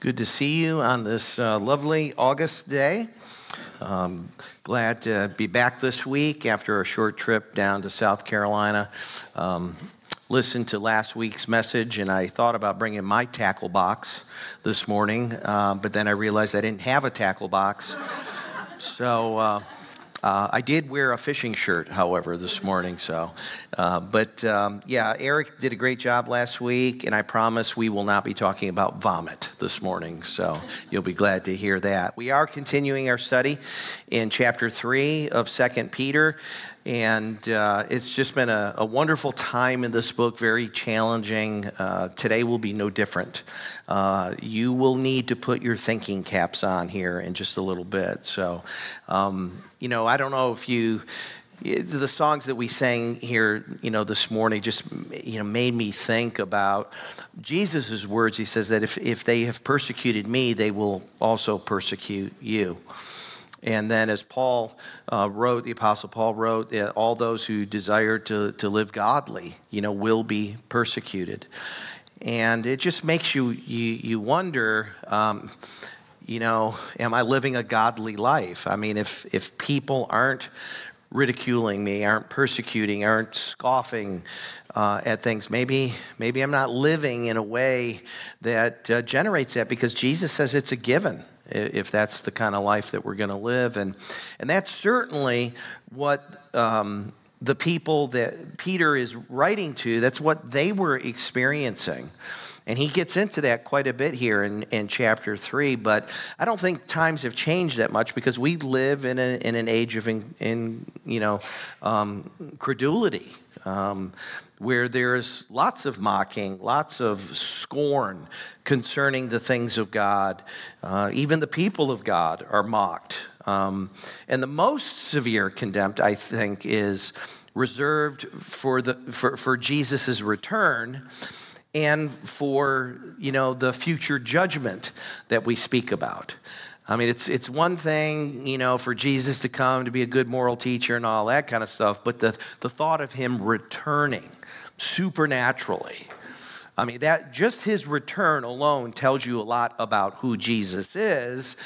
Good to see you on this uh, lovely August day. Um, glad to be back this week after a short trip down to South Carolina. Um, listened to last week's message and I thought about bringing my tackle box this morning, uh, but then I realized I didn't have a tackle box. So, uh, uh, I did wear a fishing shirt, however, this morning. So, uh, but um, yeah, Eric did a great job last week, and I promise we will not be talking about vomit this morning. So you'll be glad to hear that. We are continuing our study in chapter three of Second Peter. And uh, it's just been a, a, wonderful time in this book, very challenging. Uh, today will be no different. Uh, you will need to put your thinking caps on here in just a little bit. So, um, you know, I don't know if you the songs that we sang here, you know, this morning just, you know, made me think about Jesus' words. He says that if, if they have persecuted me, they will also persecute you. And then, as Paul uh, wrote, the Apostle Paul wrote, that all those who desire to, to live godly, you know, will be persecuted. And it just makes you, you, you wonder, um, you know, am I living a godly life? I mean, if, if people aren't ridiculing me, aren't persecuting, aren't scoffing uh, at things, maybe, maybe I'm not living in a way that uh, generates that because Jesus says it's a given if that's the kind of life that we're going to live. And, and that's certainly what um, the people that Peter is writing to, that's what they were experiencing. And he gets into that quite a bit here in, in chapter three, but I don't think times have changed that much because we live in, a, in an age of in, in you know um, credulity. Um, where there's lots of mocking, lots of scorn concerning the things of God. Uh, even the people of God are mocked. Um, and the most severe contempt, I think, is reserved for, the, for, for Jesus' return and for you know the future judgment that we speak about. I mean, it's, it's one thing, you know, for Jesus to come to be a good moral teacher and all that kind of stuff, but the, the thought of him returning supernaturally. I mean, that just his return alone tells you a lot about who Jesus is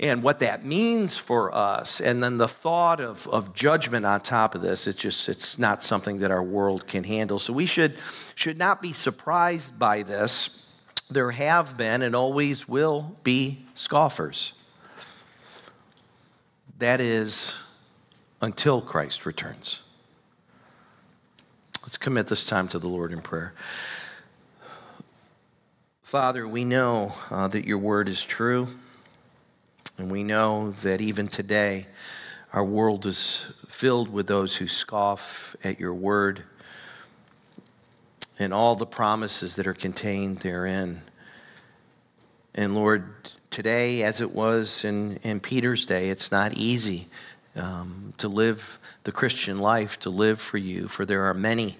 and what that means for us. And then the thought of, of judgment on top of this, it's just, it's not something that our world can handle. So we should, should not be surprised by this. There have been and always will be scoffers. That is until Christ returns. Let's commit this time to the Lord in prayer. Father, we know uh, that your word is true, and we know that even today our world is filled with those who scoff at your word and all the promises that are contained therein. And Lord, today, as it was in, in Peter's day, it's not easy um, to live the Christian life, to live for you, for there are many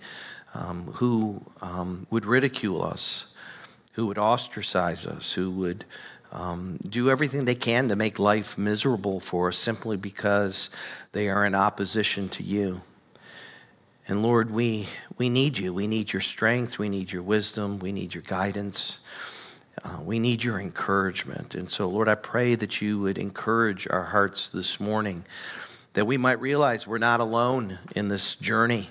um, who um, would ridicule us, who would ostracize us, who would um, do everything they can to make life miserable for us simply because they are in opposition to you. And Lord, we, we need you. We need your strength. We need your wisdom. We need your guidance. Uh, we need your encouragement. And so, Lord, I pray that you would encourage our hearts this morning, that we might realize we're not alone in this journey,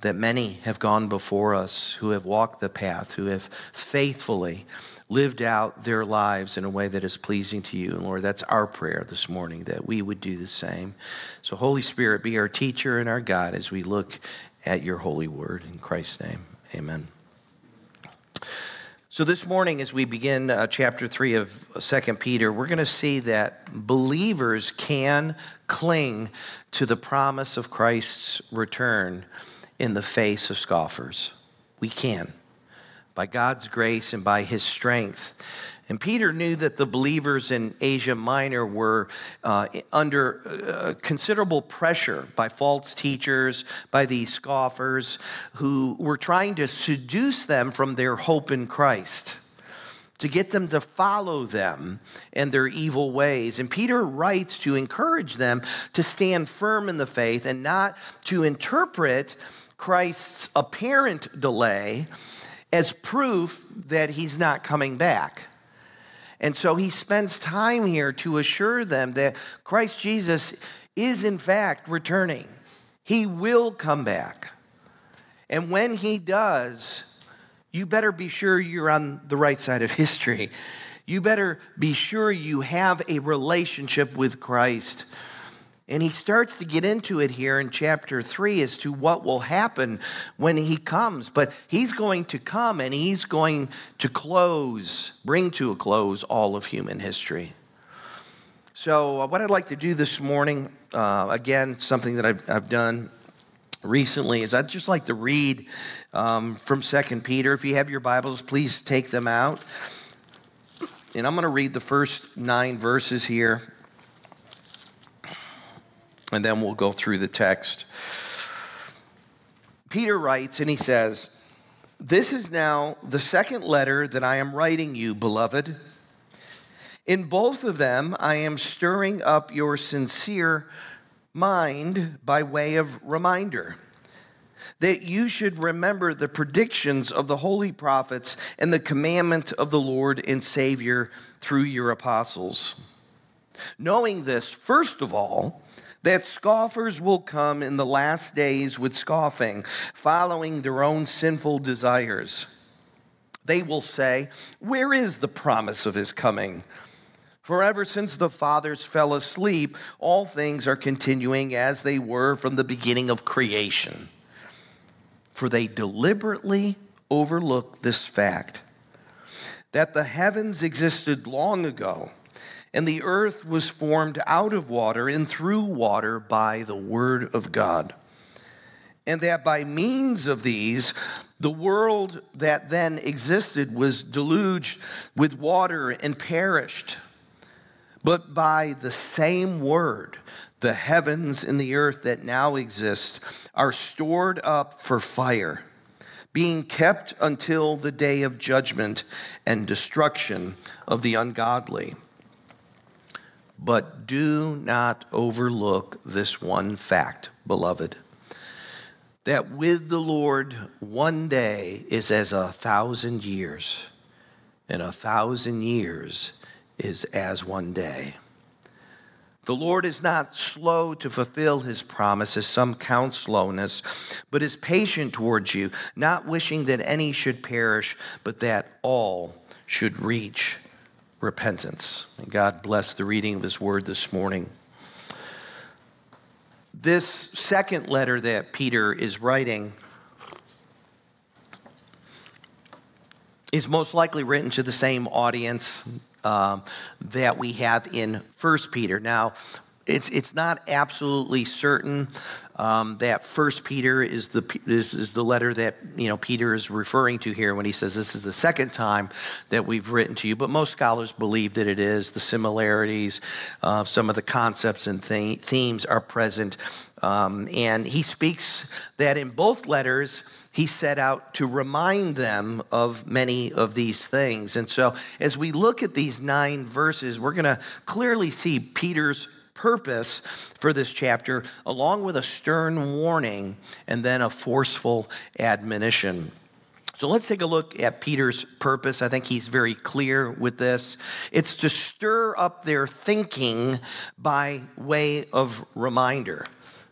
that many have gone before us who have walked the path, who have faithfully lived out their lives in a way that is pleasing to you. And Lord, that's our prayer this morning, that we would do the same. So, Holy Spirit, be our teacher and our God as we look at your holy word. In Christ's name, amen. So, this morning, as we begin uh, chapter 3 of 2 Peter, we're going to see that believers can cling to the promise of Christ's return in the face of scoffers. We can, by God's grace and by his strength. And Peter knew that the believers in Asia Minor were uh, under uh, considerable pressure by false teachers, by these scoffers who were trying to seduce them from their hope in Christ to get them to follow them and their evil ways. And Peter writes to encourage them to stand firm in the faith and not to interpret Christ's apparent delay as proof that he's not coming back. And so he spends time here to assure them that Christ Jesus is, in fact, returning. He will come back. And when he does, you better be sure you're on the right side of history. You better be sure you have a relationship with Christ. And he starts to get into it here in chapter 3 as to what will happen when he comes. But he's going to come and he's going to close, bring to a close all of human history. So, uh, what I'd like to do this morning, uh, again, something that I've, I've, done recently, is I'd just like to read um, from Second Peter. If you have your Bibles, please take them out. And I'm going to read the first nine verses here and then we'll go through the text. Peter writes, and he says, This is now the second letter that I am writing you, beloved. In both of them, I am stirring up your sincere mind by way of reminder that you should remember the predictions of the holy prophets and the commandment of the Lord and Savior through your apostles. Knowing this, first of all, that scoffers will come in the last days with scoffing, following their own sinful desires. They will say, Where is the promise of his coming? For ever since the fathers fell asleep, all things are continuing as they were from the beginning of creation. For they deliberately overlook this fact that the heavens existed long ago and the earth was formed out of water and through water by the word of God. And that by means of these, the world that then existed was deluged with water and perished. But by the same word, the heavens and the earth that now exist are stored up for fire, being kept until the day of judgment and destruction of the ungodly. But do not overlook this one fact, beloved that with the Lord, one day is as a thousand years, and a thousand years is as one day. The Lord is not slow to fulfill his promises, some count slowness, but is patient towards you, not wishing that any should perish, but that all should reach repentance. And God bless the reading of His word this morning. This second letter that Peter is writing is most likely written to the same audience um, that we have in First Peter. Now, it's, it's not absolutely certain um, that First Peter is the is, is the letter that you know Peter is referring to here when he says this is the second time that we've written to you. But most scholars believe that it is. The similarities, uh, some of the concepts and th- themes are present, um, and he speaks that in both letters he set out to remind them of many of these things. And so, as we look at these nine verses, we're going to clearly see Peter's purpose for this chapter, along with a stern warning and then a forceful admonition. So let's take a look at Peter's purpose. I think he's very clear with this. It's to stir up their thinking by way of reminder.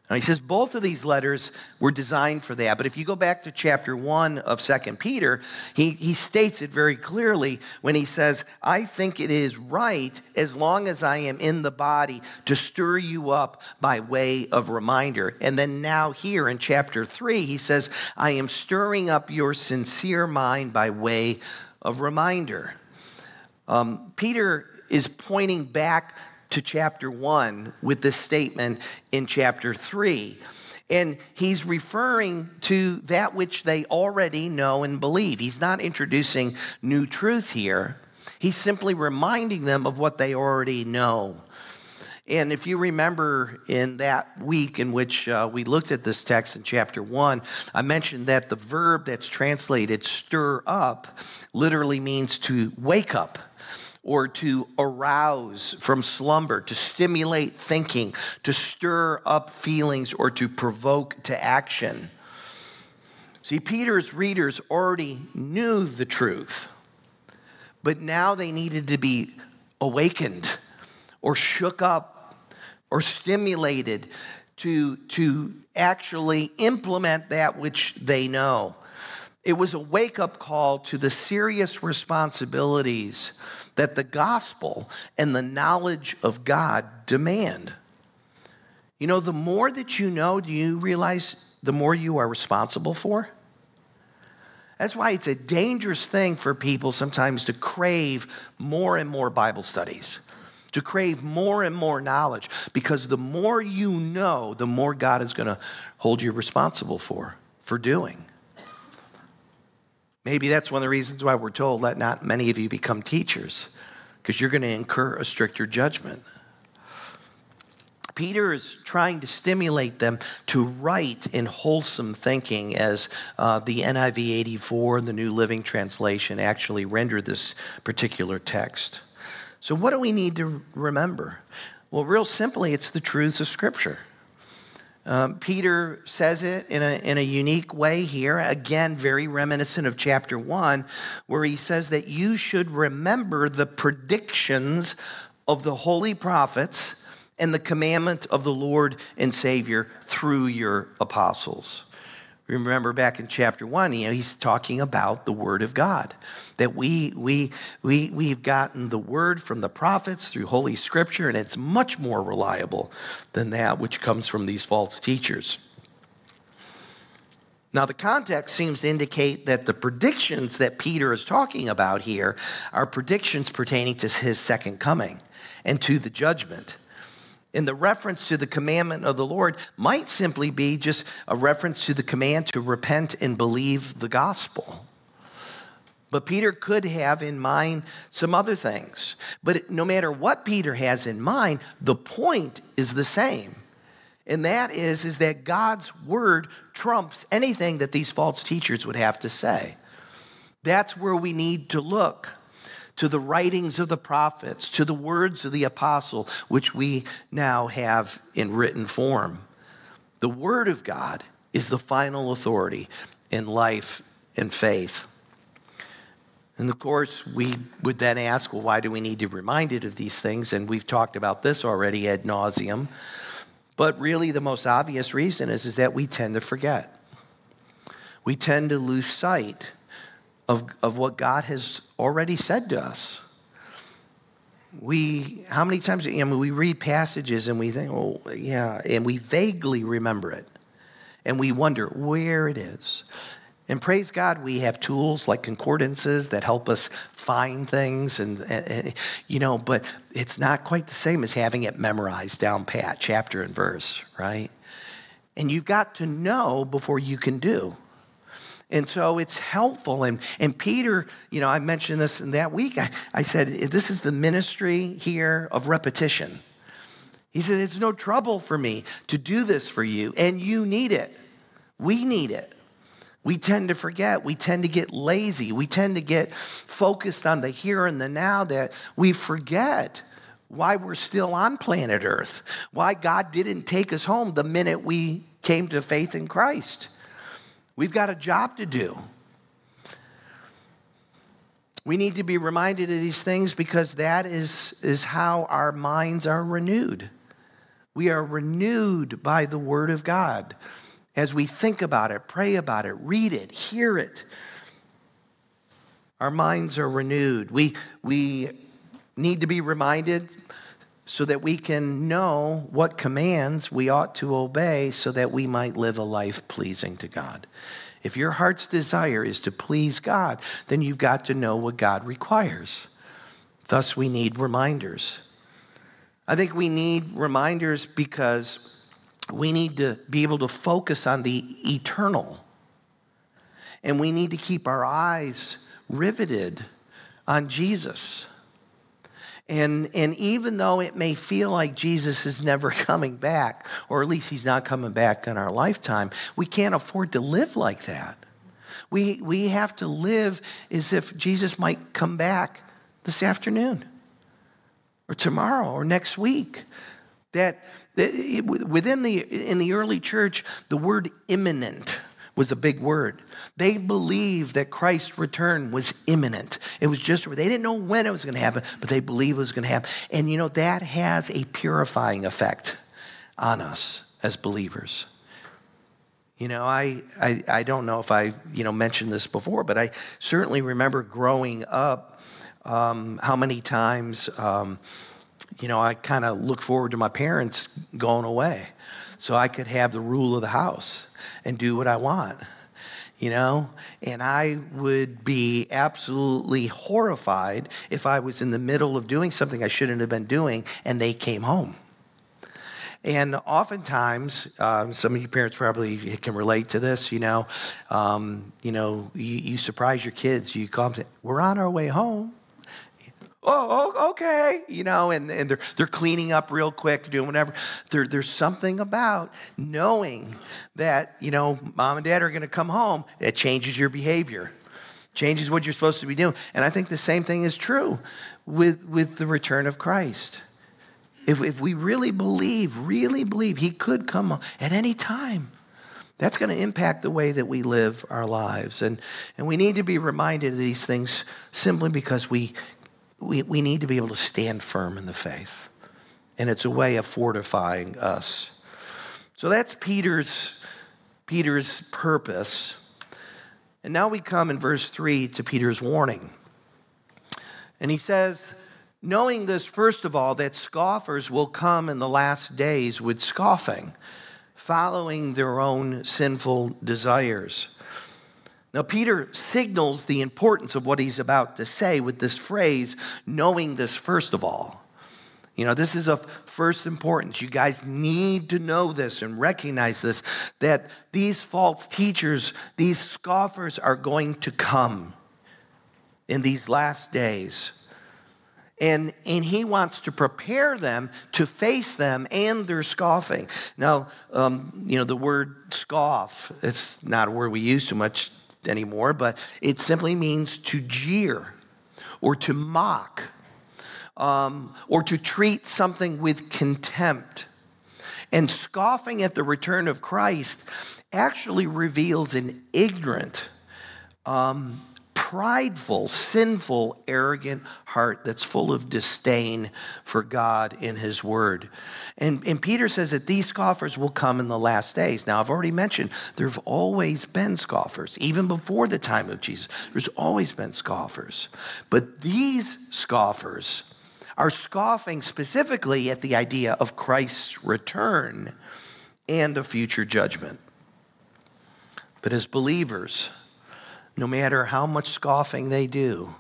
Now, he says both of these letters were designed for that. But if you go back to chapter 1 of Second Peter, he, he states it very clearly when he says, I think it is right, as long as I am in the body, to stir you up by way of reminder. And then now, here in chapter 3, he says, I am stirring up your sincere mind by way of reminder. Um, Peter is pointing back to chapter 1 with this statement in chapter 3. And he's referring to that which they already know and believe. He's not introducing new truth here. He's simply reminding them of what they already know. And if you remember in that week in which uh, we looked at this text in chapter 1, I mentioned that the verb that's translated stir up literally means to wake up or to arouse from slumber, to stimulate thinking, to stir up feelings, or to provoke to action. See, Peter's readers already knew the truth, but now they needed to be awakened or shook up or stimulated to, to actually implement that which they know. It was a wake up call to the serious responsibilities that the gospel and the knowledge of God demand. You know, the more that you know, do you realize the more you are responsible for? That's why it's a dangerous thing for people sometimes to crave more and more Bible studies, to crave more and more knowledge, because the more you know, the more God is going to hold you responsible for, for doing. Maybe that's one of the reasons why we're told let not many of you become teachers, because you're going to incur a stricter judgment. Peter is trying to stimulate them to right in wholesome thinking, as uh, the NIV 84, and the New Living Translation, actually render this particular text. So, what do we need to remember? Well, real simply, it's the truths of Scripture. Um, Peter says it in a, in a unique way here, again, very reminiscent of chapter one, where he says that you should remember the predictions of the holy prophets and the commandment of the Lord and Savior through your apostles. Remember back in chapter one, you know, he's talking about the word of God. That we we we we've gotten the word from the prophets through holy scripture, and it's much more reliable than that which comes from these false teachers. Now, the context seems to indicate that the predictions that Peter is talking about here are predictions pertaining to his second coming and to the judgment. And the reference to the commandment of the Lord might simply be just a reference to the command to repent and believe the gospel. But Peter could have in mind some other things. But no matter what Peter has in mind, the point is the same. And that is, is that God's word trumps anything that these false teachers would have to say. That's where we need to look to the writings of the prophets, to the words of the apostle, which we now have in written form. The Word of God is the final authority in life and faith. And of course, we would then ask, well, why do we need to be reminded of these things? And we've talked about this already ad nauseum. But really, the most obvious reason is, is that we tend to forget. We tend to lose sight of, of what God has already said to us. We, how many times, I mean, we read passages and we think, oh, yeah, and we vaguely remember it. And we wonder where it is. And praise God, we have tools like concordances that help us find things, and, and, you know, but it's not quite the same as having it memorized down pat, chapter and verse, right? And you've got to know before you can do. And so it's helpful. And, and Peter, you know, I mentioned this in that week. I, I said, this is the ministry here of repetition. He said, it's no trouble for me to do this for you, and you need it. We need it. We tend to forget. We tend to get lazy. We tend to get focused on the here and the now that we forget why we're still on planet Earth, why God didn't take us home the minute we came to faith in Christ. We've got a job to do. We need to be reminded of these things because that is, is how our minds are renewed. We are renewed by the Word of God as we think about it, pray about it, read it, hear it. Our minds are renewed. We, we need to be reminded so that we can know what commands we ought to obey so that we might live a life pleasing to God. If your heart's desire is to please God, then you've got to know what God requires. Thus, we need reminders. I think we need reminders because we need to be able to focus on the eternal. And we need to keep our eyes riveted on Jesus. And, and even though it may feel like Jesus is never coming back, or at least he's not coming back in our lifetime, we can't afford to live like that. We, we have to live as if Jesus might come back this afternoon, or tomorrow, or next week. That, that within the, in the early church, the word imminent was a big word. They believed that Christ's return was imminent. It was just, they didn't know when it was going to happen, but they believed it was going to happen. And you know, that has a purifying effect on us as believers. You know, I, I, I don't know if I, you know, mentioned this before, but I certainly remember growing up um, how many times, um, you know, I kind of look forward to my parents going away so I could have the rule of the house and do what I want, you know? And I would be absolutely horrified if I was in the middle of doing something I shouldn't have been doing and they came home. And oftentimes, um, some of you parents probably can relate to this. You know, um, you know, you, you, surprise your kids. You come, we're on our way home oh, okay, you know, and, and they're, they're cleaning up real quick, doing whatever. There, there's something about knowing that, you know, mom and dad are going to come home. It changes your behavior, changes what you're supposed to be doing. And I think the same thing is true with, with the return of Christ. If, if we really believe, really believe he could come at any time, that's going to impact the way that we live our lives. And, and we need to be reminded of these things simply because we we, we need to be able to stand firm in the faith. And it's a way of fortifying us. So that's Peter's, Peter's purpose. And now we come in verse 3 to Peter's warning. And he says, knowing this, first of all, that scoffers will come in the last days with scoffing, following their own sinful desires. Now, Peter signals the importance of what he's about to say with this phrase, knowing this first of all. You know, this is of first importance. You guys need to know this and recognize this that these false teachers, these scoffers are going to come in these last days. And, and he wants to prepare them to face them and their scoffing. Now, um, you know, the word scoff, it's not a word we use too much anymore, but it simply means to jeer or to mock um, or to treat something with contempt. And scoffing at the return of Christ actually reveals an ignorant, um, prideful, sinful, arrogant heart that's full of disdain for God in His Word. And, and Peter says that these scoffers will come in the last days. Now, I've already mentioned there have always been scoffers, even before the time of Jesus. There's always been scoffers. But these scoffers are scoffing specifically at the idea of Christ's return and a future judgment. But as believers, no matter how much scoffing they do,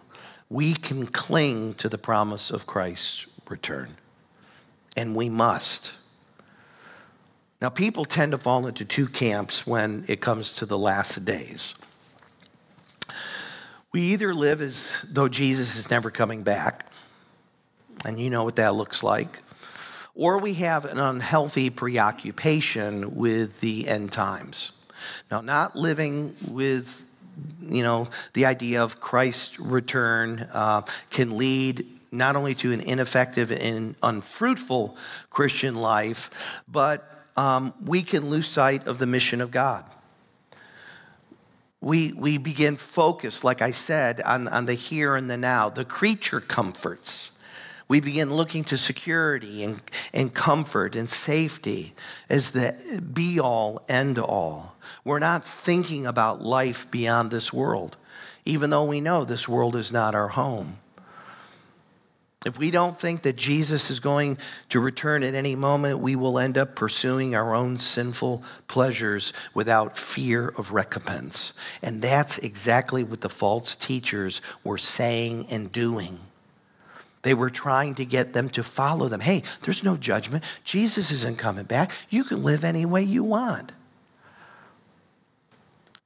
we can cling to the promise of Christ's return. And we must. Now, people tend to fall into two camps when it comes to the last days. We either live as though Jesus is never coming back, and you know what that looks like, or we have an unhealthy preoccupation with the end times. Now, not living with you know, the idea of Christ's return uh, can lead not only to an ineffective and unfruitful Christian life, but um, we can lose sight of the mission of God. We, we begin focused, like I said, on, on the here and the now, the creature comforts. We begin looking to security and, and comfort and safety as the be all, end all. We're not thinking about life beyond this world, even though we know this world is not our home. If we don't think that Jesus is going to return at any moment, we will end up pursuing our own sinful pleasures without fear of recompense. And that's exactly what the false teachers were saying and doing. They were trying to get them to follow them. Hey, there's no judgment. Jesus isn't coming back. You can live any way you want.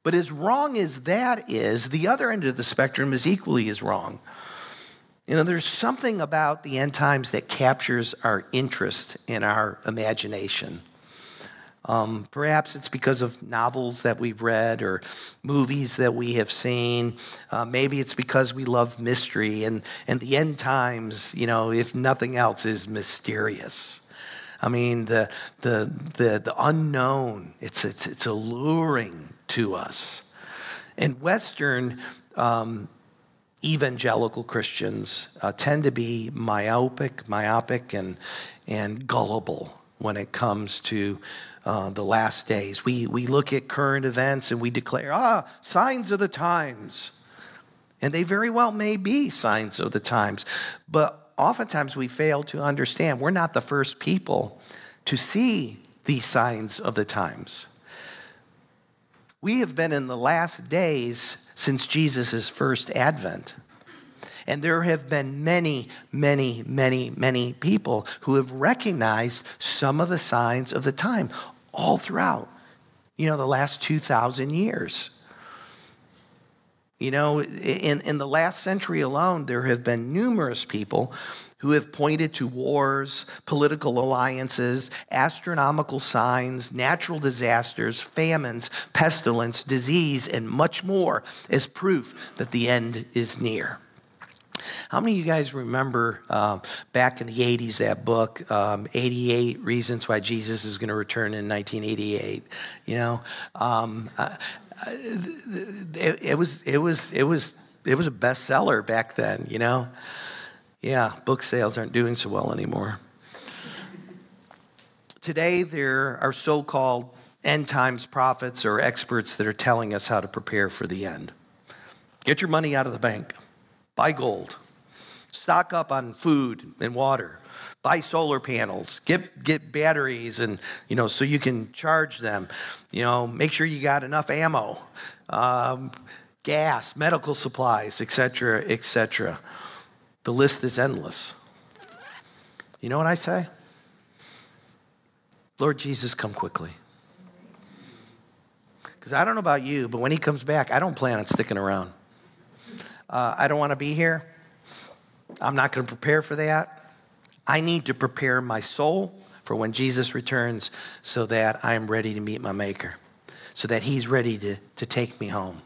But as wrong as that is, the other end of the spectrum is equally as wrong. You know, there's something about the end times that captures our interest and our imagination. Um, perhaps it's because of novels that we've read or movies that we have seen. Uh, maybe it's because we love mystery and, and the end times, you know, if nothing else, is mysterious. I mean, the, the, the, the unknown, it's, it's, it's alluring to us. And Western um, evangelical Christians uh, tend to be myopic, myopic, and, and gullible when it comes to uh, the last days. We, we look at current events and we declare, ah, signs of the times. And they very well may be signs of the times. But oftentimes we fail to understand we're not the first people to see these signs of the times. We have been in the last days since Jesus' first advent. And there have been many, many, many, many people who have recognized some of the signs of the time all throughout, you know, the last 2,000 years. You know, in, in the last century alone, there have been numerous people who have pointed to wars, political alliances, astronomical signs, natural disasters, famines, pestilence, disease, and much more as proof that the end is near. How many of you guys remember um, back in the 80s that book, um, 88 Reasons Why Jesus is going to Return in 1988? You know, um, uh, it, it, was, it, was, it, was, it was a bestseller back then, you know? Yeah, book sales aren't doing so well anymore. Today, there are so called end times prophets or experts that are telling us how to prepare for the end. Get your money out of the bank, buy gold, stock up on food and water, buy solar panels, get, get batteries, and you know so you can charge them. You know, make sure you got enough ammo, um, gas, medical supplies, etc., etc. The list is endless. You know what I say? Lord Jesus, come quickly. Because I don't know about you, but when he comes back, I don't plan on sticking around. Uh, I don't want to be here. I'm not going to prepare for that. I need to prepare my soul for when Jesus returns so that I am ready to meet my Maker, so that he's ready to, to take me home.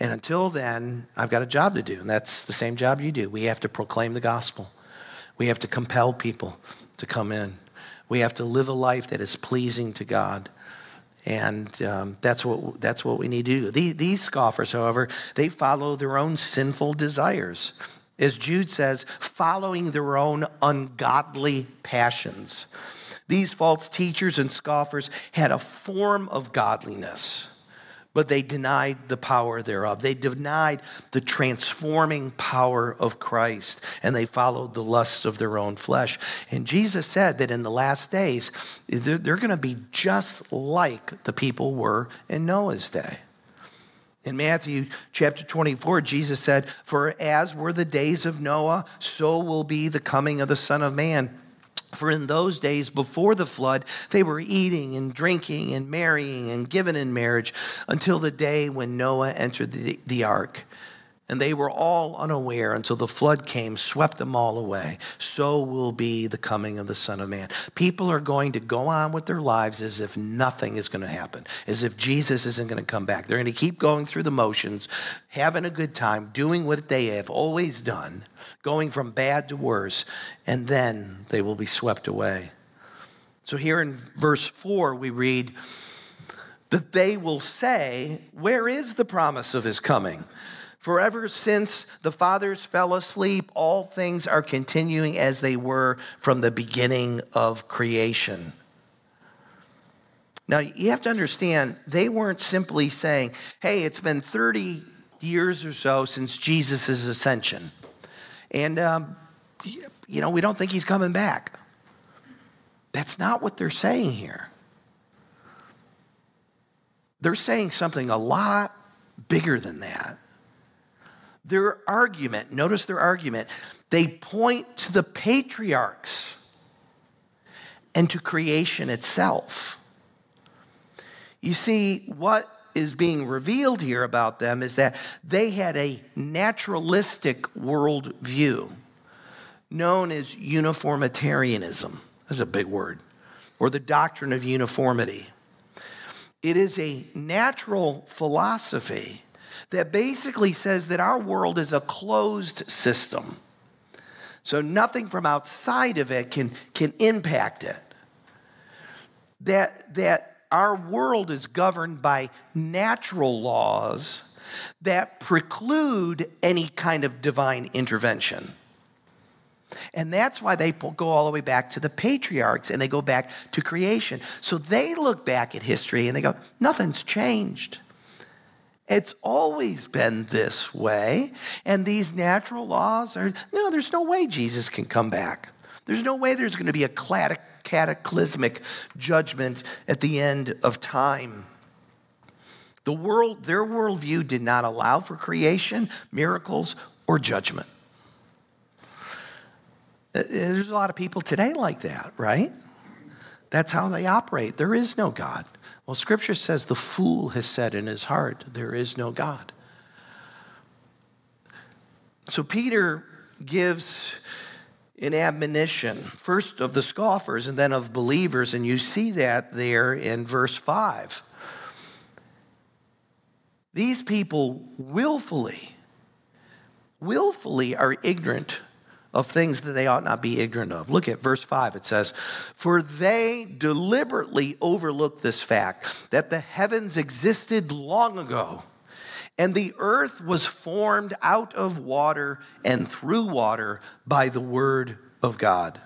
And until then, I've got a job to do, and that's the same job you do. We have to proclaim the gospel, we have to compel people to come in, we have to live a life that is pleasing to God. And um, that's, what, that's what we need to do. These, these scoffers, however, they follow their own sinful desires. As Jude says, following their own ungodly passions. These false teachers and scoffers had a form of godliness but they denied the power thereof. They denied the transforming power of Christ, and they followed the lusts of their own flesh. And Jesus said that in the last days, they're, they're going to be just like the people were in Noah's day. In Matthew chapter 24, Jesus said, For as were the days of Noah, so will be the coming of the Son of Man. For in those days before the flood, they were eating and drinking and marrying and given in marriage until the day when Noah entered the, the ark. And they were all unaware until the flood came, swept them all away. So will be the coming of the Son of Man. People are going to go on with their lives as if nothing is going to happen, as if Jesus isn't going to come back. They're going to keep going through the motions, having a good time, doing what they have always done going from bad to worse, and then they will be swept away. So here in verse 4, we read that they will say, Where is the promise of his coming? For ever since the fathers fell asleep, all things are continuing as they were from the beginning of creation. Now, you have to understand, they weren't simply saying, hey, it's been 30 years or so since Jesus' ascension. And, um, you know, we don't think he's coming back. That's not what they're saying here. They're saying something a lot bigger than that. Their argument, notice their argument, they point to the patriarchs and to creation itself. You see, what is being revealed here about them is that they had a naturalistic worldview known as uniformitarianism. That's a big word, or the doctrine of uniformity. It is a natural philosophy that basically says that our world is a closed system. So nothing from outside of it can, can impact it. that, that our world is governed by natural laws that preclude any kind of divine intervention. And that's why they go all the way back to the patriarchs and they go back to creation. So they look back at history and they go, nothing's changed. It's always been this way. And these natural laws are, no, there's no way Jesus can come back. There's no way there's going to be a cataclysmic judgment at the end of time. The world, their worldview did not allow for creation, miracles, or judgment. Uh, there's a lot of people today like that, right? That's how they operate. There is no God. Well, Scripture says the fool has said in his heart, There is no God. So Peter gives an admonition, first of the scoffers and then of believers, and you see that there in verse 5. These people willfully, willfully are ignorant of things that they ought not be ignorant of. Look at verse 5. It says, For they deliberately overlooked this fact that the heavens existed long ago, and the earth was formed out of water and through water by the word of God.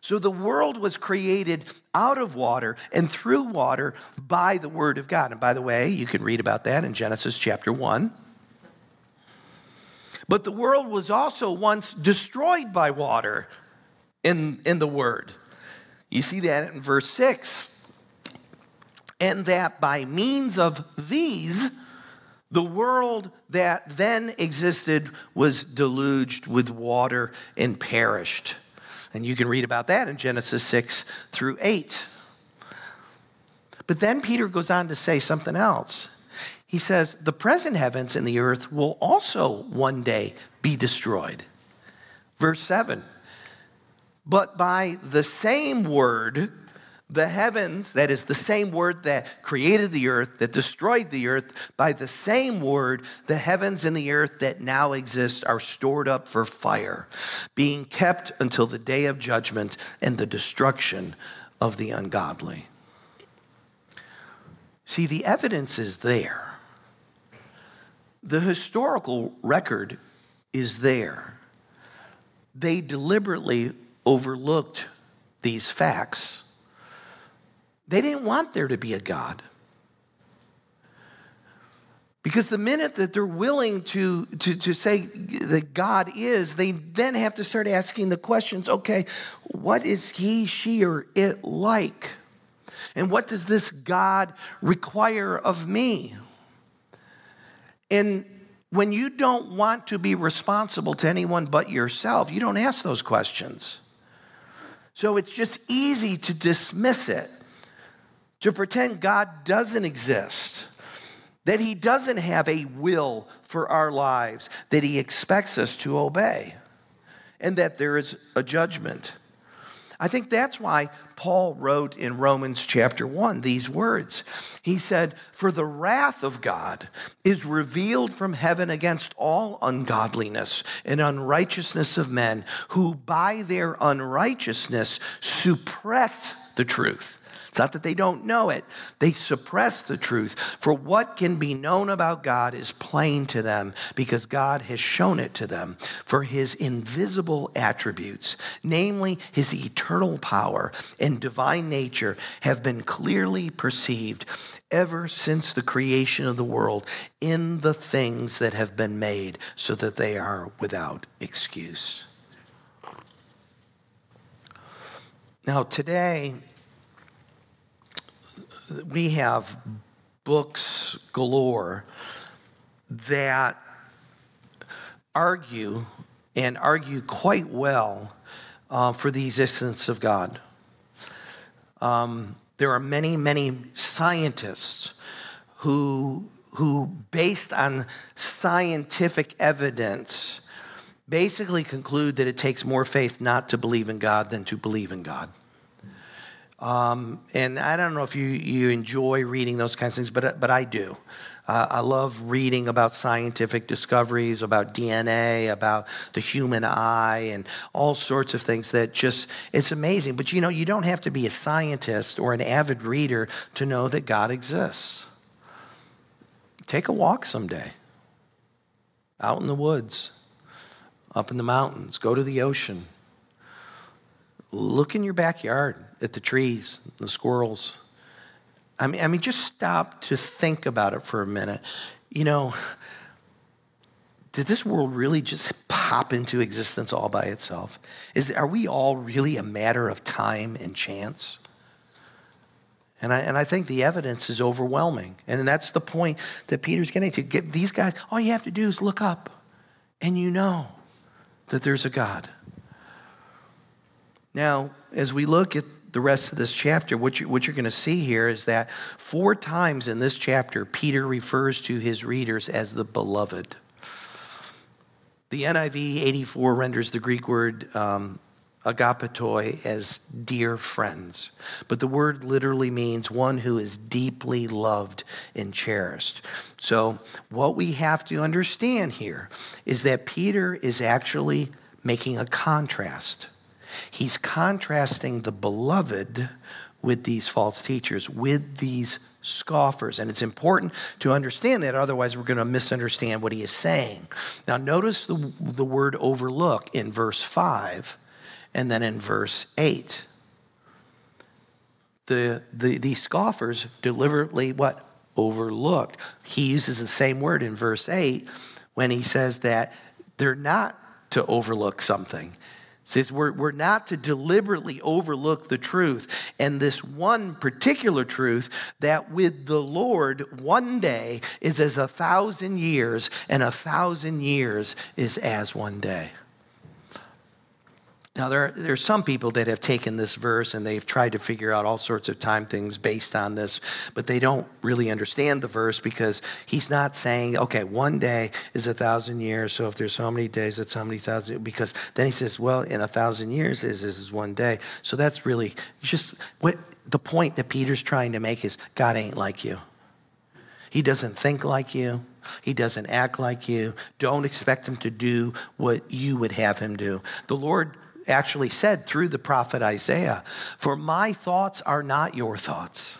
So the world was created out of water and through water by the word of God. And by the way, you can read about that in Genesis chapter 1. But the world was also once destroyed by water in, in the word. You see that in verse 6. And that by means of these, the world that then existed was deluged with water and perished. And you can read about that in Genesis 6 through 8. But then Peter goes on to say something else he says, the present heavens and the earth will also one day be destroyed. Verse 7 But by the same word, the heavens, that is the same word that created the earth, that destroyed the earth, by the same word, the heavens and the earth that now exist are stored up for fire, being kept until the day of judgment and the destruction of the ungodly. See, the evidence is there. The historical record is there. They deliberately overlooked these facts. They didn't want there to be a God. Because the minute that they're willing to, to, to say that God is, they then have to start asking the questions okay, what is he, she, or it like? And what does this God require of me? And when you don't want to be responsible to anyone but yourself, you don't ask those questions. So it's just easy to dismiss it, to pretend God doesn't exist, that He doesn't have a will for our lives, that He expects us to obey, and that there is a judgment. I think that's why Paul wrote in Romans chapter 1 these words. He said, For the wrath of God is revealed from heaven against all ungodliness and unrighteousness of men who by their unrighteousness suppress the truth. It's not that they don't know it, they suppress the truth. For what can be known about God is plain to them because God has shown it to them. For his invisible attributes, namely his eternal power and divine nature, have been clearly perceived ever since the creation of the world in the things that have been made, so that they are without excuse. Now, today, we have books galore that argue and argue quite well uh, for the existence of God. Um, there are many, many scientists who, who, based on scientific evidence, basically conclude that it takes more faith not to believe in God than to believe in God. Um, and I don't know if you, you enjoy reading those kinds of things, but, but I do. Uh, I love reading about scientific discoveries, about DNA, about the human eye, and all sorts of things that just, it's amazing. But you know, you don't have to be a scientist or an avid reader to know that God exists. Take a walk someday out in the woods, up in the mountains, go to the ocean. Look in your backyard at the trees, the squirrels I mean, I mean, just stop to think about it for a minute. You know, did this world really just pop into existence all by itself? Is, are we all really a matter of time and chance? And I, and I think the evidence is overwhelming. And that's the point that Peter's getting to. Get these guys, all you have to do is look up, and you know that there's a God. Now, as we look at the rest of this chapter, what, you, what you're going to see here is that four times in this chapter, Peter refers to his readers as the beloved. The NIV 84 renders the Greek word um, agapetoi as dear friends. But the word literally means one who is deeply loved and cherished. So, what we have to understand here is that Peter is actually making a contrast He's contrasting the beloved with these false teachers, with these scoffers. And it's important to understand that, otherwise, we're going to misunderstand what he is saying. Now, notice the, the word overlook in verse 5 and then in verse 8. The, the, the scoffers deliberately what? Overlooked. He uses the same word in verse 8 when he says that they're not to overlook something says we're, we're not to deliberately overlook the truth and this one particular truth that with the lord one day is as a thousand years and a thousand years is as one day now, there, there are some people that have taken this verse and they've tried to figure out all sorts of time things based on this, but they don't really understand the verse because he's not saying, okay, one day is a thousand years, so if there's so many days, that's how many thousand, because then he says, well, in a thousand years is, is, is one day. So that's really just what the point that Peter's trying to make is God ain't like you. He doesn't think like you. He doesn't act like you. Don't expect him to do what you would have him do. The Lord actually said through the prophet Isaiah, For my thoughts are not your thoughts.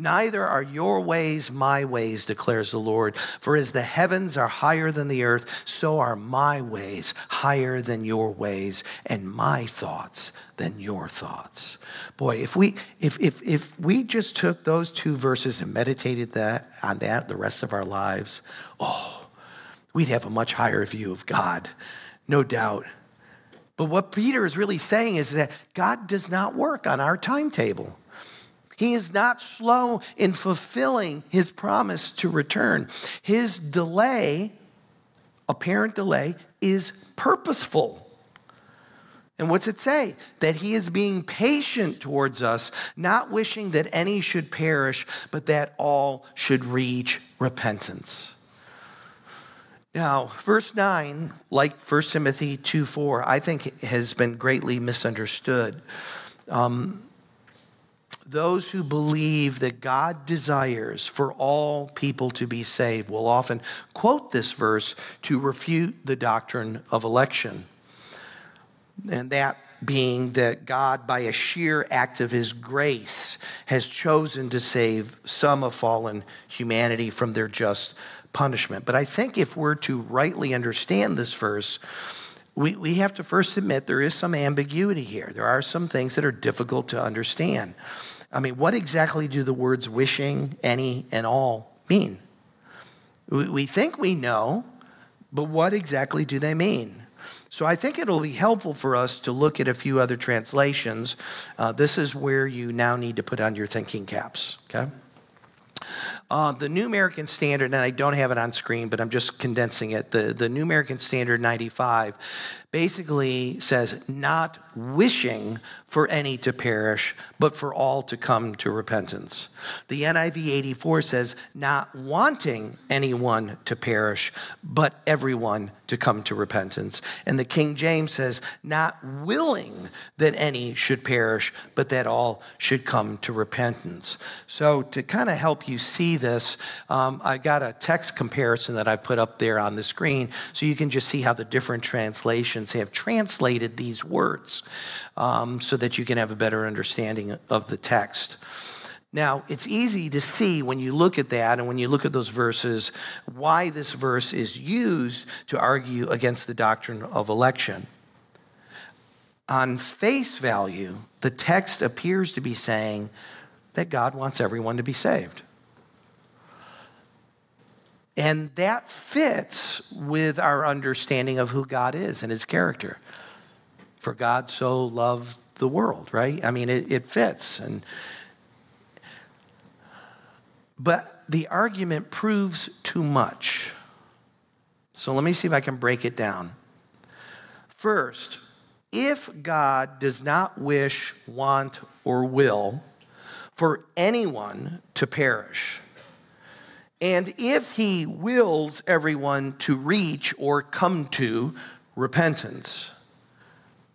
Neither are your ways my ways, declares the Lord. For as the heavens are higher than the earth, so are my ways higher than your ways, and my thoughts than your thoughts. Boy, if we if if if we just took those two verses and meditated that on that the rest of our lives, oh, we'd have a much higher view of God. No doubt. But what Peter is really saying is that God does not work on our timetable. He is not slow in fulfilling his promise to return. His delay, apparent delay, is purposeful. And what's it say? That he is being patient towards us, not wishing that any should perish, but that all should reach repentance. Now, verse 9, like 1 Timothy 2 4, I think has been greatly misunderstood. Um, those who believe that God desires for all people to be saved will often quote this verse to refute the doctrine of election. And that being that God, by a sheer act of his grace, has chosen to save some of fallen humanity from their just punishment. But I think if we're to rightly understand this verse, we, we have to first admit there is some ambiguity here. There are some things that are difficult to understand. I mean, what exactly do the words wishing, any, and all mean? We, we think we know, but what exactly do they mean? So I think it'll be helpful for us to look at a few other translations. Uh, this is where you now need to put on your thinking caps, okay? Uh, the New American Standard, and I don't have it on screen, but I'm just condensing it. The, the New American Standard 95 basically says not wishing for any to perish, but for all to come to repentance. The NIV 84 says not wanting anyone to perish, but everyone to come to repentance. And the King James says not willing that any should perish, but that all should come to repentance. So, to kind of help you see this, um, I got a text comparison that I put up there on the screen so you can just see how the different translations have translated these words um, so that you can have a better understanding of the text. Now, it's easy to see when you look at that and when you look at those verses why this verse is used to argue against the doctrine of election. On face value, the text appears to be saying that God wants everyone to be saved. And that fits with our understanding of who God is and his character. For God so loved the world, right? I mean, it, it fits. And but the argument proves too much. So let me see if I can break it down. First, if God does not wish, want, or will for anyone to perish, and if he wills everyone to reach or come to repentance,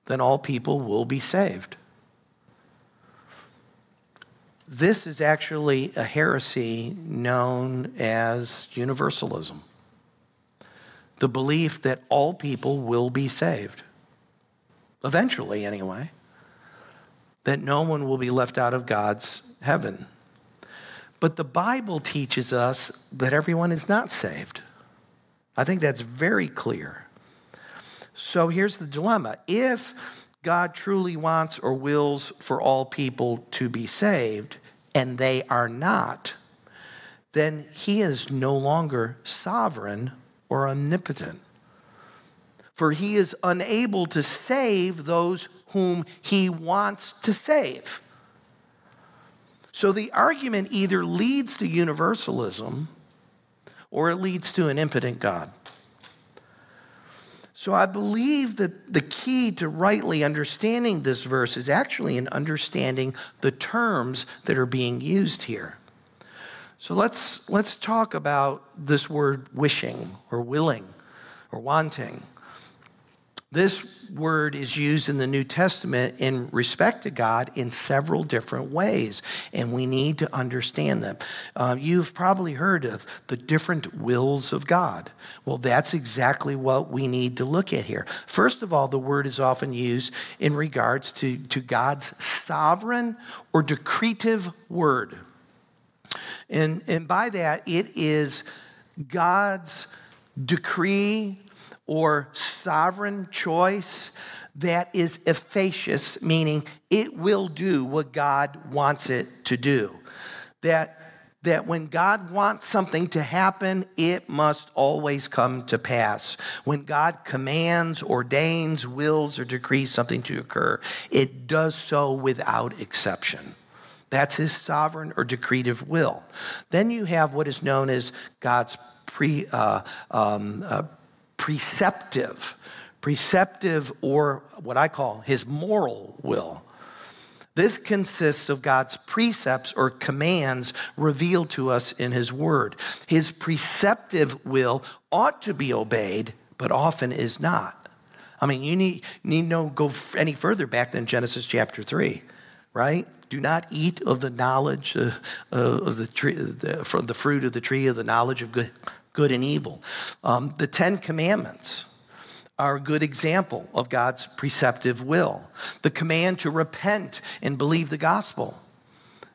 then all people will be saved. This is actually a heresy known as universalism the belief that all people will be saved. Eventually, anyway. That no one will be left out of God's heaven. But the Bible teaches us that everyone is not saved. I think that's very clear. So here's the dilemma. If God truly wants or wills for all people to be saved, and they are not, then he is no longer sovereign or omnipotent. For he is unable to save those whom he wants to save. So the argument either leads to universalism or it leads to an impotent God. So I believe that the key to rightly understanding this verse is actually in understanding the terms that are being used here. So let's, let's talk about this word wishing or willing or wanting. This word is used in the New Testament in respect to God in several different ways, and we need to understand them. Uh, you've probably heard of the different wills of God. Well, that's exactly what we need to look at here. First of all, the word is often used in regards to, to God's sovereign or decretive word. And, and by that, it is God's decree or sovereign choice that is efficacious, meaning it will do what God wants it to do. That, that when God wants something to happen, it must always come to pass. When God commands, ordains, wills, or decrees something to occur, it does so without exception. That's his sovereign or decretive will. Then you have what is known as God's pre, uh, um, uh, preceptive, preceptive, or what I call his moral will. This consists of God's precepts or commands revealed to us in His Word. His preceptive will ought to be obeyed, but often is not. I mean, you need, need no go any further back than Genesis chapter 3, right? Do not eat of the knowledge uh, uh, of the tree, the, from the fruit of the tree of the knowledge of good, good and evil. Um, the Ten Commandments are a good example of God's preceptive will. The command to repent and believe the gospel.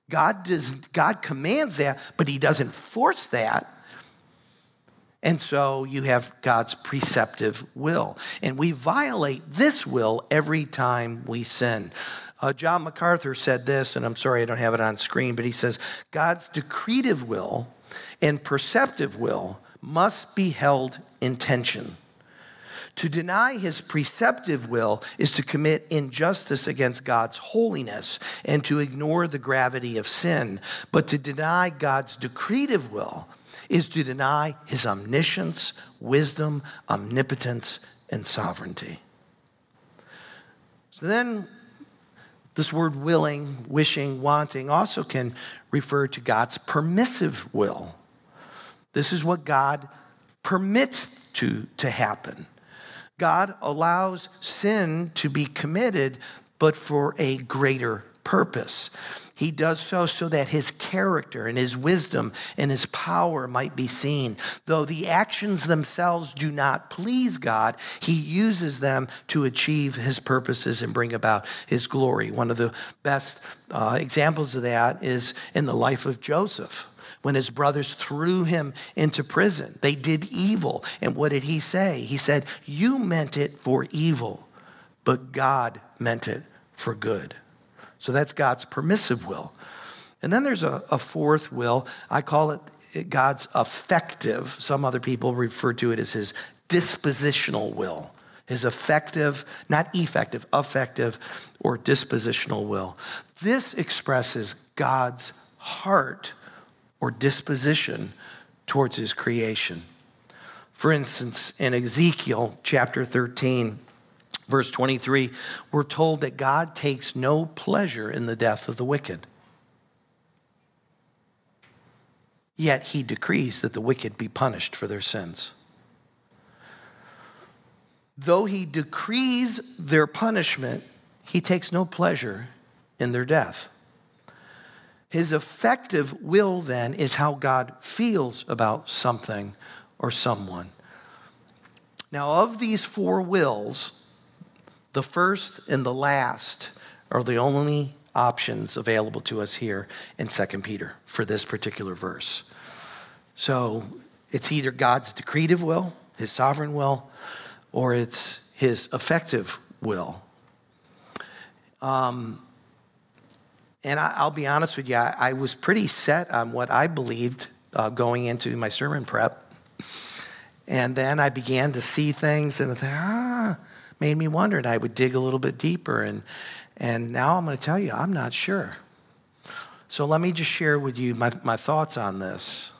God, does, God commands that, but He doesn't force that. And so you have God's preceptive will. And we violate this will every time we sin. Uh, John MacArthur said this, and I'm sorry I don't have it on screen, but he says God's decretive will and preceptive will must be held in tension. To deny his preceptive will is to commit injustice against God's holiness and to ignore the gravity of sin. But to deny God's decretive will is to deny his omniscience, wisdom, omnipotence, and sovereignty. So then, this word willing, wishing, wanting also can refer to God's permissive will. This is what God permits to, to happen. God allows sin to be committed, but for a greater purpose. He does so so that his character and his wisdom and his power might be seen. Though the actions themselves do not please God, he uses them to achieve his purposes and bring about his glory. One of the best uh, examples of that is in the life of Joseph when his brothers threw him into prison. They did evil. And what did he say? He said, You meant it for evil, but God meant it for good. So that's God's permissive will. And then there's a, a fourth will. I call it God's affective. Some other people refer to it as his dispositional will. His affective, not effective, affective or dispositional will. This expresses God's heart or disposition towards his creation. For instance, in Ezekiel chapter 13, verse 23, we're told that God takes no pleasure in the death of the wicked. Yet he decrees that the wicked be punished for their sins. Though he decrees their punishment, he takes no pleasure in their death. His affective will, then, is how God feels about something or someone. Now, of these four wills, the first and the last are the only options available to us here in 2 Peter for this particular verse. So it's either God's decretive will, his sovereign will, or it's his affective will. Um, and I, will be honest with you, I, I, was pretty set on what I believed uh, going into my sermon prep. And then I began to see things and ah, made me wonder. And I would dig a little bit deeper. And, and now I'm going to tell you, I'm not sure. So let me just share with you my, my thoughts on this.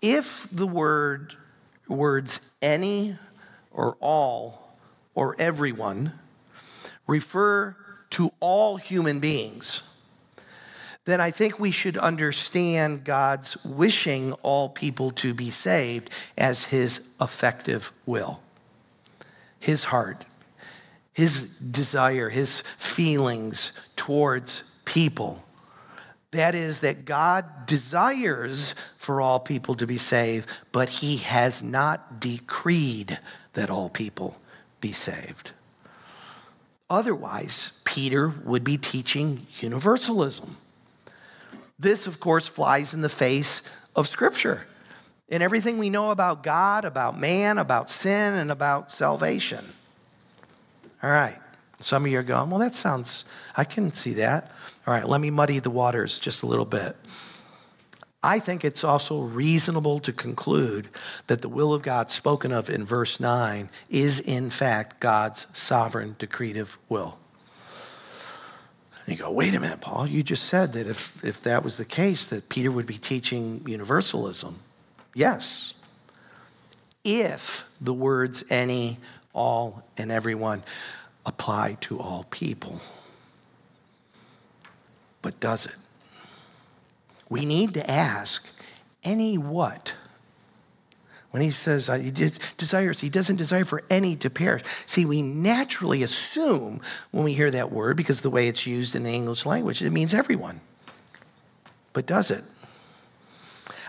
If the word, words any or all or everyone refer to all human beings, then I think we should understand God's wishing all people to be saved as his affective will, his heart, his desire, his feelings towards people. That is, that God desires for all people to be saved, but he has not decreed that all people be saved. Otherwise, Peter would be teaching universalism this, of course, flies in the face of Scripture and everything we know about God, about man, about sin, and about salvation. All right. Some of you are going, well, that sounds, I can see that. All right, let me muddy the waters just a little bit. I think it's also reasonable to conclude that the will of God spoken of in verse 9 is, in fact, God's sovereign decretive will. And you go, wait a minute, Paul, you just said that if, if that was the case, that Peter would be teaching universalism. Yes. If the words any, all, and everyone apply to all people. But does it? We need to ask any what? When he says uh, he desires, he doesn't desire for any to perish. See, we naturally assume when we hear that word, because the way it's used in the English language, it means everyone. But does it?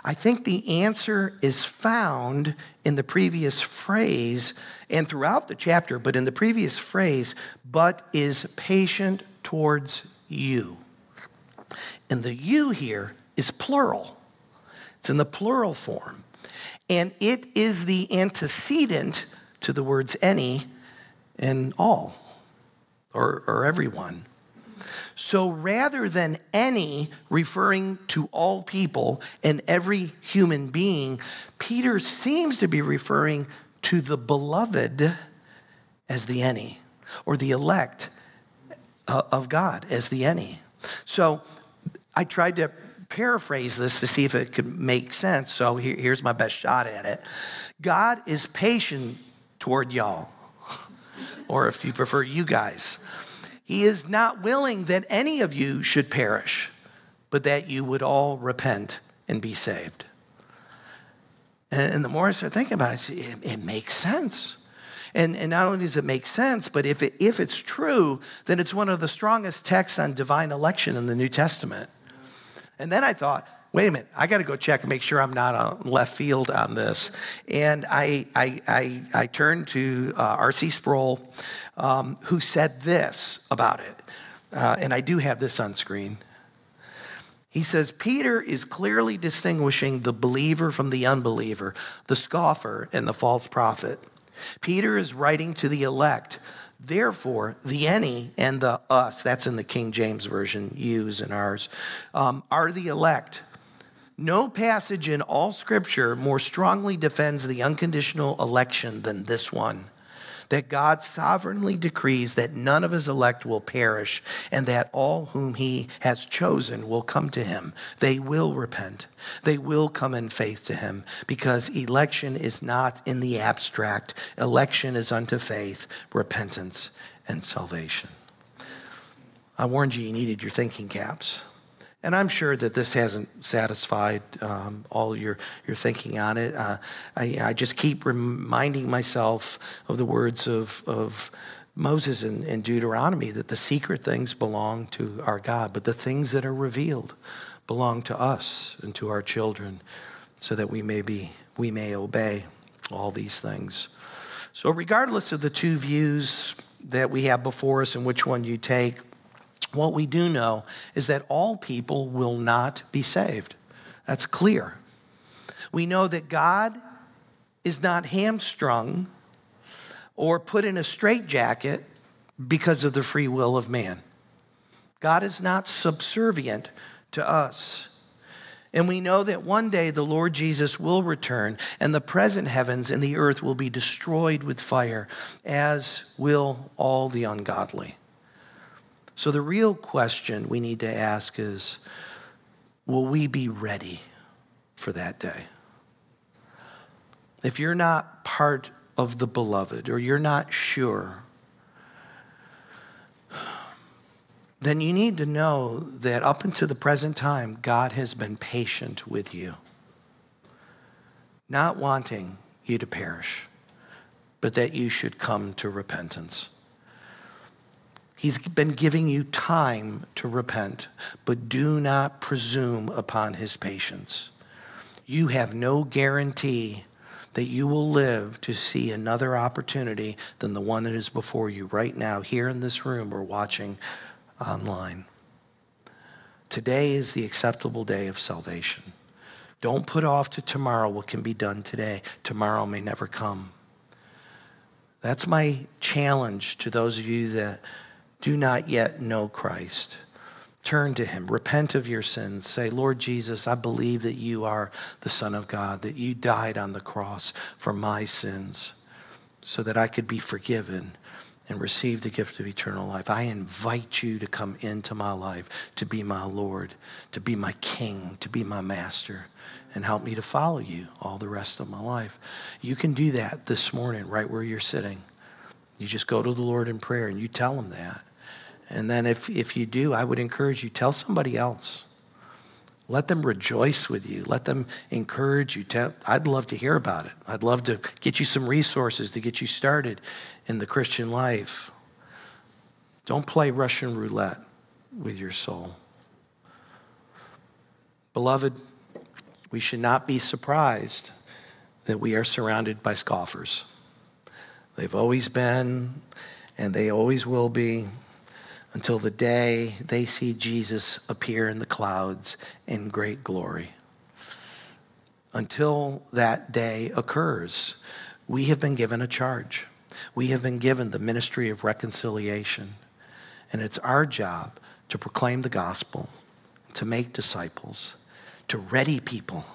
I think the answer is found in the previous phrase and throughout the chapter, but in the previous phrase, but is patient towards you. And the you here is plural, it's in the plural form and it is the antecedent to the words any and all or, or everyone. So rather than any referring to all people and every human being, Peter seems to be referring to the beloved as the any, or the elect uh, of God as the any. So I tried to paraphrase this to see if it could make sense. So here, here's my best shot at it God is patient toward y'all. or if you prefer, you guys. He is not willing that any of you should perish, but that you would all repent and be saved. And, the more I start thinking about it, it, it makes sense. And, and not only does it make sense, but if, it, if it's true, then it's one of the strongest texts on divine election in the New Testament. And then I thought, wait a minute, I got to go check and make sure I'm not on left field on this. And I, I, I, I turned to uh, R.C. Sproul, um, who said this about it. Uh, and I do have this on screen. He says Peter is clearly distinguishing the believer from the unbeliever, the scoffer and the false prophet. Peter is writing to the elect. Therefore, the any and the us, that's in the King James Version, use and ours, um, are the elect. No passage in all scripture more strongly defends the unconditional election than this one that God sovereignly decrees that none of his elect will perish, and that all whom he has chosen will come to him. They will repent. They will come in faith to him, because election is not in the abstract. Election is unto faith, repentance, and salvation. I warned you, you needed your thinking caps. And I'm sure that this hasn't satisfied um, all your, your thinking on it. Uh, I, I, just keep reminding myself of the words of, of Moses in, in Deuteronomy that the secret things belong to our God, but the things that are revealed belong to us and to our children so that we may, be, we may obey all these things. So, regardless of the two views that we have before us and which one you take, what we do know is that all people will not be saved. That's clear. We know that God is not hamstrung or put in a straitjacket because of the free will of man. God is not subservient to us. And we know that one day the Lord Jesus will return, and the present heavens and the earth will be destroyed with fire, as will all the ungodly. So the real question we need to ask is will we be ready for that day? If you're not part of the beloved or you're not sure, then you need to know that up until the present time, God has been patient with you, not wanting you to perish, but that you should come to repentance. He's been giving you time to repent, but do not presume upon his patience. You have no guarantee that you will live to see another opportunity than the one that is before you right now, here in this room or watching online. Today is the acceptable day of salvation. Don't put off to tomorrow what can be done today. Tomorrow may never come. That's my challenge to those of you that do not yet know Christ, turn to him. Repent of your sins. Say, Lord Jesus, I believe that you are the Son of God, that you died on the cross for my sins so that I could be forgiven and receive the gift of eternal life. I invite you to come into my life, to be my Lord, to be my King, to be my Master, and help me to follow you all the rest of my life. You can do that this morning, right where you're sitting. You just go to the Lord in prayer and you tell him that. And then if, if you do, I would encourage you, tell somebody else. Let them rejoice with you. Let them encourage you. Tell, I'd love to hear about it. I'd love to get you some resources to get you started in the Christian life. Don't play Russian roulette with your soul. Beloved, we should not be surprised that we are surrounded by scoffers. They've always been, and they always will be until the day they see Jesus appear in the clouds in great glory. Until that day occurs, we have been given a charge. We have been given the ministry of reconciliation. And it's our job to proclaim the gospel, to make disciples, to ready people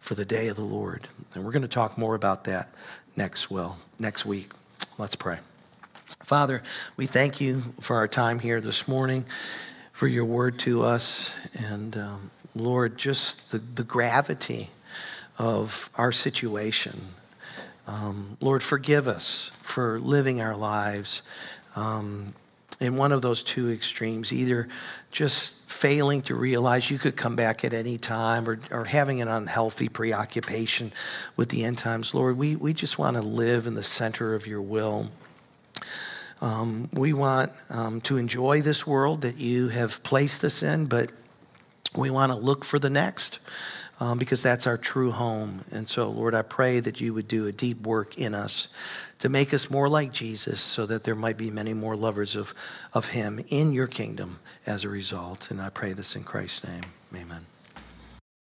for the day of the Lord. And we're going to talk more about that next well, next week. Let's pray. Father, we thank you for our time here this morning, for your word to us. And um, Lord, just the, the gravity of our situation. Um, Lord, forgive us for living our lives um, in one of those two extremes, either just failing to realize you could come back at any time or, or having an unhealthy preoccupation with the end times. Lord, we, we just want to live in the center of your will. Um, we want um, to enjoy this world that you have placed us in, but we want to look for the next um, because that's our true home. And so, Lord, I pray that you would do a deep work in us to make us more like Jesus so that there might be many more lovers of, of him in your kingdom as a result. And I pray this in Christ's name. Amen.